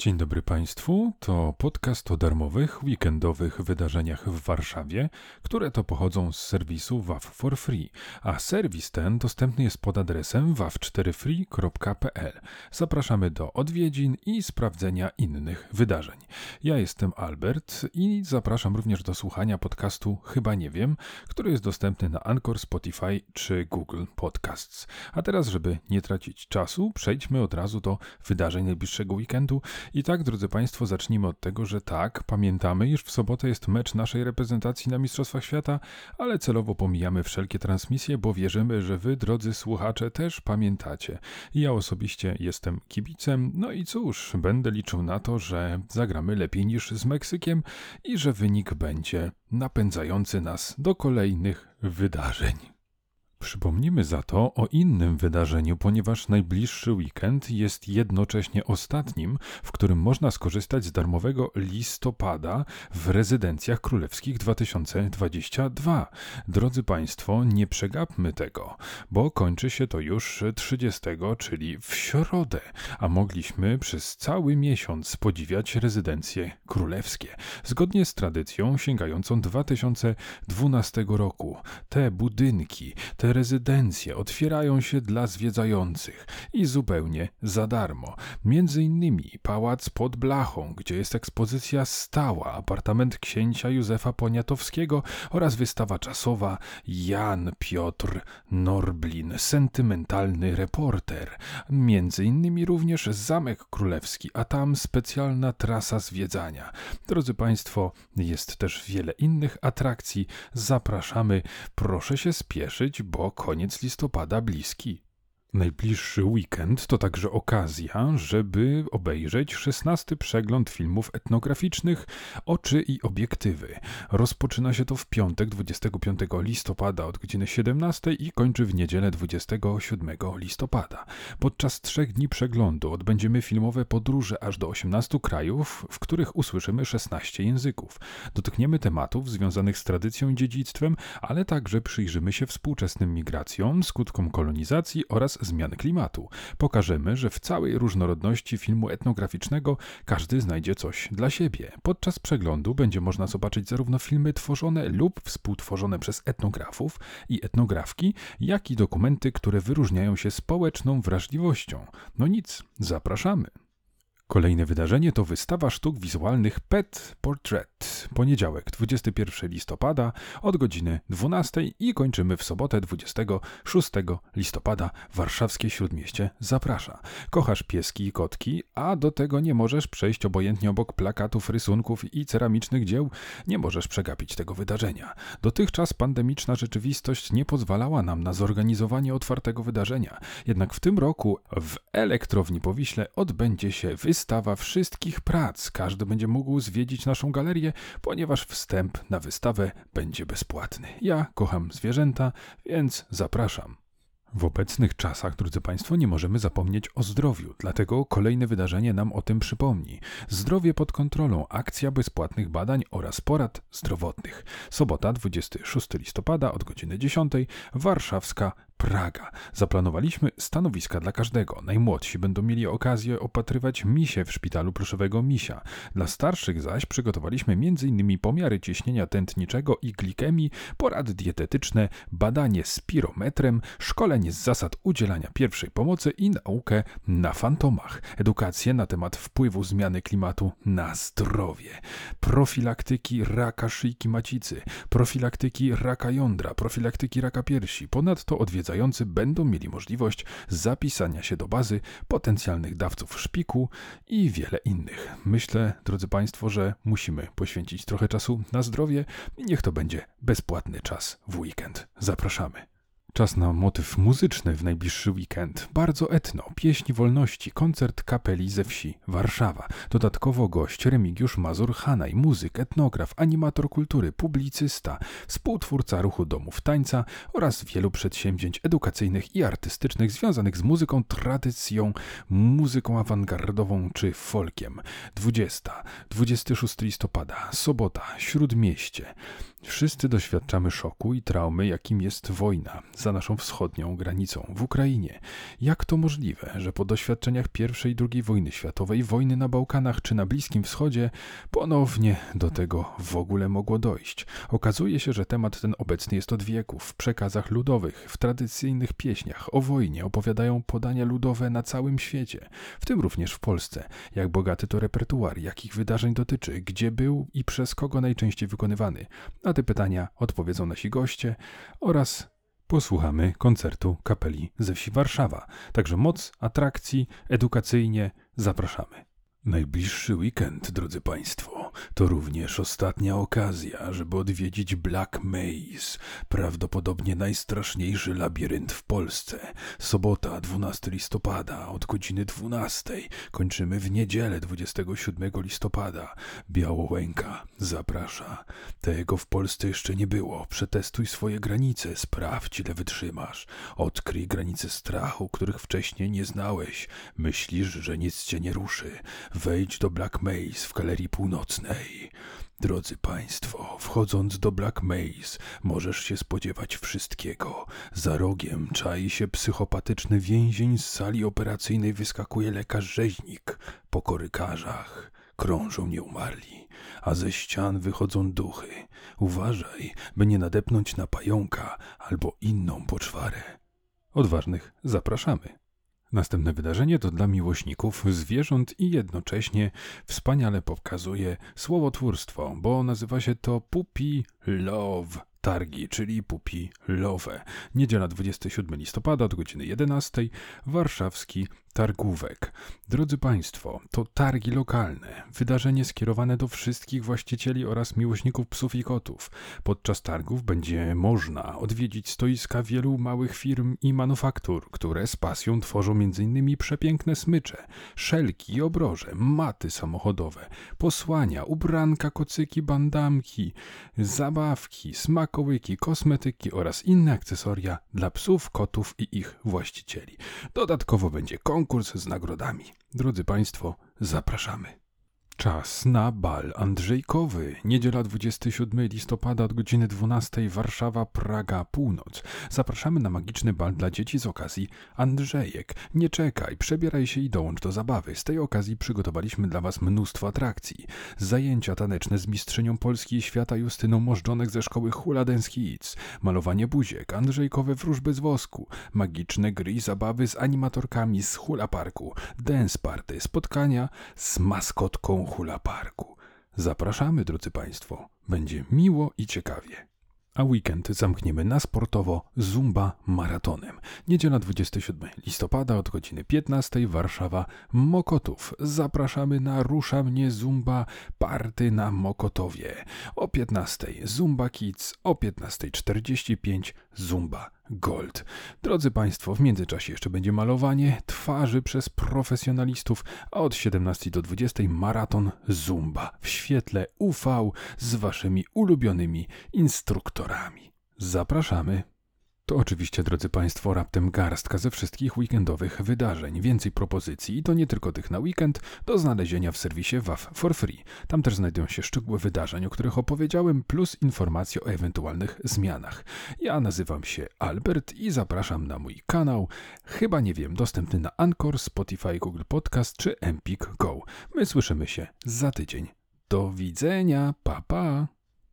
Dzień dobry Państwu. To podcast o darmowych, weekendowych wydarzeniach w Warszawie, które to pochodzą z serwisu WAF for Free, a serwis ten dostępny jest pod adresem waw4free.pl. Zapraszamy do odwiedzin i sprawdzenia innych wydarzeń. Ja jestem Albert i zapraszam również do słuchania podcastu Chyba Nie Wiem, który jest dostępny na Anchor, Spotify czy Google Podcasts. A teraz, żeby nie tracić czasu, przejdźmy od razu do wydarzeń najbliższego weekendu i tak, drodzy Państwo, zacznijmy od tego, że tak, pamiętamy, iż w sobotę jest mecz naszej reprezentacji na Mistrzostwach Świata, ale celowo pomijamy wszelkie transmisje, bo wierzymy, że Wy, drodzy słuchacze, też pamiętacie. Ja osobiście jestem kibicem, no i cóż, będę liczył na to, że zagramy lepiej niż z Meksykiem i że wynik będzie napędzający nas do kolejnych wydarzeń. Przypomnimy za to o innym wydarzeniu, ponieważ najbliższy weekend jest jednocześnie ostatnim, w którym można skorzystać z darmowego listopada w rezydencjach królewskich 2022. Drodzy Państwo, nie przegapmy tego, bo kończy się to już 30, czyli w środę, a mogliśmy przez cały miesiąc podziwiać rezydencje królewskie, zgodnie z tradycją sięgającą 2012 roku. Te budynki, te rezydencje otwierają się dla zwiedzających i zupełnie za darmo. Między innymi pałac pod Blachą, gdzie jest ekspozycja stała, apartament księcia Józefa Poniatowskiego oraz wystawa czasowa Jan Piotr Norblin, sentymentalny reporter. Między innymi również Zamek Królewski, a tam specjalna trasa zwiedzania. Drodzy Państwo, jest też wiele innych atrakcji. Zapraszamy. Proszę się spieszyć, bo bo koniec listopada bliski. Najbliższy weekend to także okazja, żeby obejrzeć szesnasty przegląd filmów etnograficznych Oczy i obiektywy. Rozpoczyna się to w piątek 25 listopada od godziny 17 i kończy w niedzielę 27 listopada. Podczas trzech dni przeglądu odbędziemy filmowe podróże aż do 18 krajów, w których usłyszymy 16 języków. Dotkniemy tematów związanych z tradycją i dziedzictwem, ale także przyjrzymy się współczesnym migracjom, skutkom kolonizacji oraz zmiany klimatu. Pokażemy, że w całej różnorodności filmu etnograficznego każdy znajdzie coś dla siebie. Podczas przeglądu będzie można zobaczyć zarówno filmy tworzone lub współtworzone przez etnografów i etnografki, jak i dokumenty, które wyróżniają się społeczną wrażliwością. No nic, zapraszamy. Kolejne wydarzenie to wystawa sztuk wizualnych Pet Portrait. Poniedziałek, 21 listopada od godziny 12 i kończymy w sobotę 26 listopada. Warszawskie Śródmieście zaprasza. Kochasz pieski i kotki, a do tego nie możesz przejść obojętnie obok plakatów, rysunków i ceramicznych dzieł. Nie możesz przegapić tego wydarzenia. Dotychczas pandemiczna rzeczywistość nie pozwalała nam na zorganizowanie otwartego wydarzenia. Jednak w tym roku w Elektrowni Powiśle odbędzie się wystawa wystawa wszystkich prac. Każdy będzie mógł zwiedzić naszą galerię, ponieważ wstęp na wystawę będzie bezpłatny. Ja kocham zwierzęta, więc zapraszam. W obecnych czasach, drodzy Państwo, nie możemy zapomnieć o zdrowiu, dlatego kolejne wydarzenie nam o tym przypomni. Zdrowie pod kontrolą, akcja bezpłatnych badań oraz porad zdrowotnych. Sobota, 26 listopada od godziny 10, warszawska Praga. Zaplanowaliśmy stanowiska dla każdego. Najmłodsi będą mieli okazję opatrywać misie w szpitalu proszowego misia. Dla starszych zaś przygotowaliśmy m.in. pomiary ciśnienia tętniczego i glikemii, porady dietetyczne, badanie spirometrem, szkolenie z zasad udzielania pierwszej pomocy i naukę na fantomach, edukację na temat wpływu zmiany klimatu na zdrowie, profilaktyki raka szyjki macicy, profilaktyki raka jądra, profilaktyki raka piersi. Ponadto odwiedzamy będą mieli możliwość zapisania się do bazy potencjalnych dawców szpiku i wiele innych. Myślę, drodzy Państwo, że musimy poświęcić trochę czasu na zdrowie i niech to będzie bezpłatny czas w weekend. Zapraszamy. Czas na motyw muzyczny w najbliższy weekend. Bardzo etno, pieśń wolności, koncert kapeli ze wsi, Warszawa. Dodatkowo gość Remigiusz Mazur Hanaj, muzyk, etnograf, animator kultury, publicysta, współtwórca ruchu domów tańca oraz wielu przedsięwzięć edukacyjnych i artystycznych związanych z muzyką, tradycją, muzyką awangardową czy folkiem. 20, 26 listopada, sobota, Śródmieście. Wszyscy doświadczamy szoku i traumy, jakim jest wojna. Za naszą wschodnią granicą, w Ukrainie. Jak to możliwe, że po doświadczeniach I i II wojny światowej, wojny na Bałkanach czy na Bliskim Wschodzie, ponownie do tego w ogóle mogło dojść? Okazuje się, że temat ten obecny jest od wieków. W przekazach ludowych, w tradycyjnych pieśniach o wojnie opowiadają podania ludowe na całym świecie, w tym również w Polsce. Jak bogaty to repertuar, jakich wydarzeń dotyczy, gdzie był i przez kogo najczęściej wykonywany. Na te pytania odpowiedzą nasi goście oraz posłuchamy koncertu kapeli ze wsi Warszawa. Także moc atrakcji, edukacyjnie zapraszamy. Najbliższy weekend, drodzy Państwo, to również ostatnia okazja, żeby odwiedzić Black Maze, prawdopodobnie najstraszniejszy labirynt w Polsce. Sobota, 12 listopada, od godziny 12. Kończymy w niedzielę, 27 listopada. Białołęka zaprasza. Tego w Polsce jeszcze nie było. Przetestuj swoje granice, sprawdź ile wytrzymasz. Odkryj granice strachu, których wcześniej nie znałeś. Myślisz, że nic cię nie ruszy Wejdź do Black Maze w galerii północnej. Drodzy Państwo, wchodząc do Black Maze, możesz się spodziewać wszystkiego. Za rogiem czai się psychopatyczny więzień z sali operacyjnej, wyskakuje lekarz-rzeźnik. Po korykarzach krążą nieumarli, a ze ścian wychodzą duchy. Uważaj, by nie nadepnąć na pająka albo inną poczwarę. Odważnych zapraszamy. Następne wydarzenie to dla miłośników zwierząt i jednocześnie wspaniale pokazuje słowotwórstwo, bo nazywa się to Puppy Love targi, czyli Pupi Love. Niedziela 27 listopada od godziny 11, warszawski Targówek. Drodzy Państwo, to targi lokalne, wydarzenie skierowane do wszystkich właścicieli oraz miłośników psów i kotów. Podczas targów będzie można odwiedzić stoiska wielu małych firm i manufaktur, które z pasją tworzą m.in. przepiękne smycze, szelki obroże, maty samochodowe, posłania, ubranka, kocyki, bandamki, zabawki, smakołyki, kosmetyki oraz inne akcesoria dla psów, kotów i ich właścicieli. Dodatkowo będzie konkurs konkurs z nagrodami. Drodzy Państwo, zapraszamy. Czas na bal Andrzejkowy. Niedziela 27 listopada od godziny 12 Warszawa, Praga, Północ. Zapraszamy na magiczny bal dla dzieci z okazji Andrzejek. Nie czekaj, przebieraj się i dołącz do zabawy. Z tej okazji przygotowaliśmy dla Was mnóstwo atrakcji. Zajęcia taneczne z mistrzynią Polski i świata Justyną Możdżonek ze szkoły Hula Dance Kids, malowanie buziek, Andrzejkowe wróżby z wosku, magiczne gry i zabawy z animatorkami z Hula Parku, dance party, spotkania z maskotką Hula Parku. Zapraszamy, drodzy Państwo. Będzie miło i ciekawie. A weekend zamkniemy na sportowo Zumba maratonem. Niedziela 27 listopada od godziny 15 Warszawa Mokotów. Zapraszamy na Rusza mnie Zumba Party na Mokotowie. O 15 Zumba Kids, o 15.45 Zumba Gold. Drodzy Państwo, w międzyczasie jeszcze będzie malowanie twarzy przez profesjonalistów, a od 17 do 20 maraton Zumba w świetle UV z Waszymi ulubionymi instruktorami. Zapraszamy. To oczywiście, drodzy Państwo, raptem garstka ze wszystkich weekendowych wydarzeń. Więcej propozycji, i to nie tylko tych na weekend, do znalezienia w serwisie WAF for free. Tam też znajdują się szczegóły wydarzeń, o których opowiedziałem, plus informacje o ewentualnych zmianach. Ja nazywam się Albert i zapraszam na mój kanał, chyba nie wiem, dostępny na Anchor, Spotify, Google Podcast czy Empik Go. My słyszymy się za tydzień. Do widzenia, pa pa!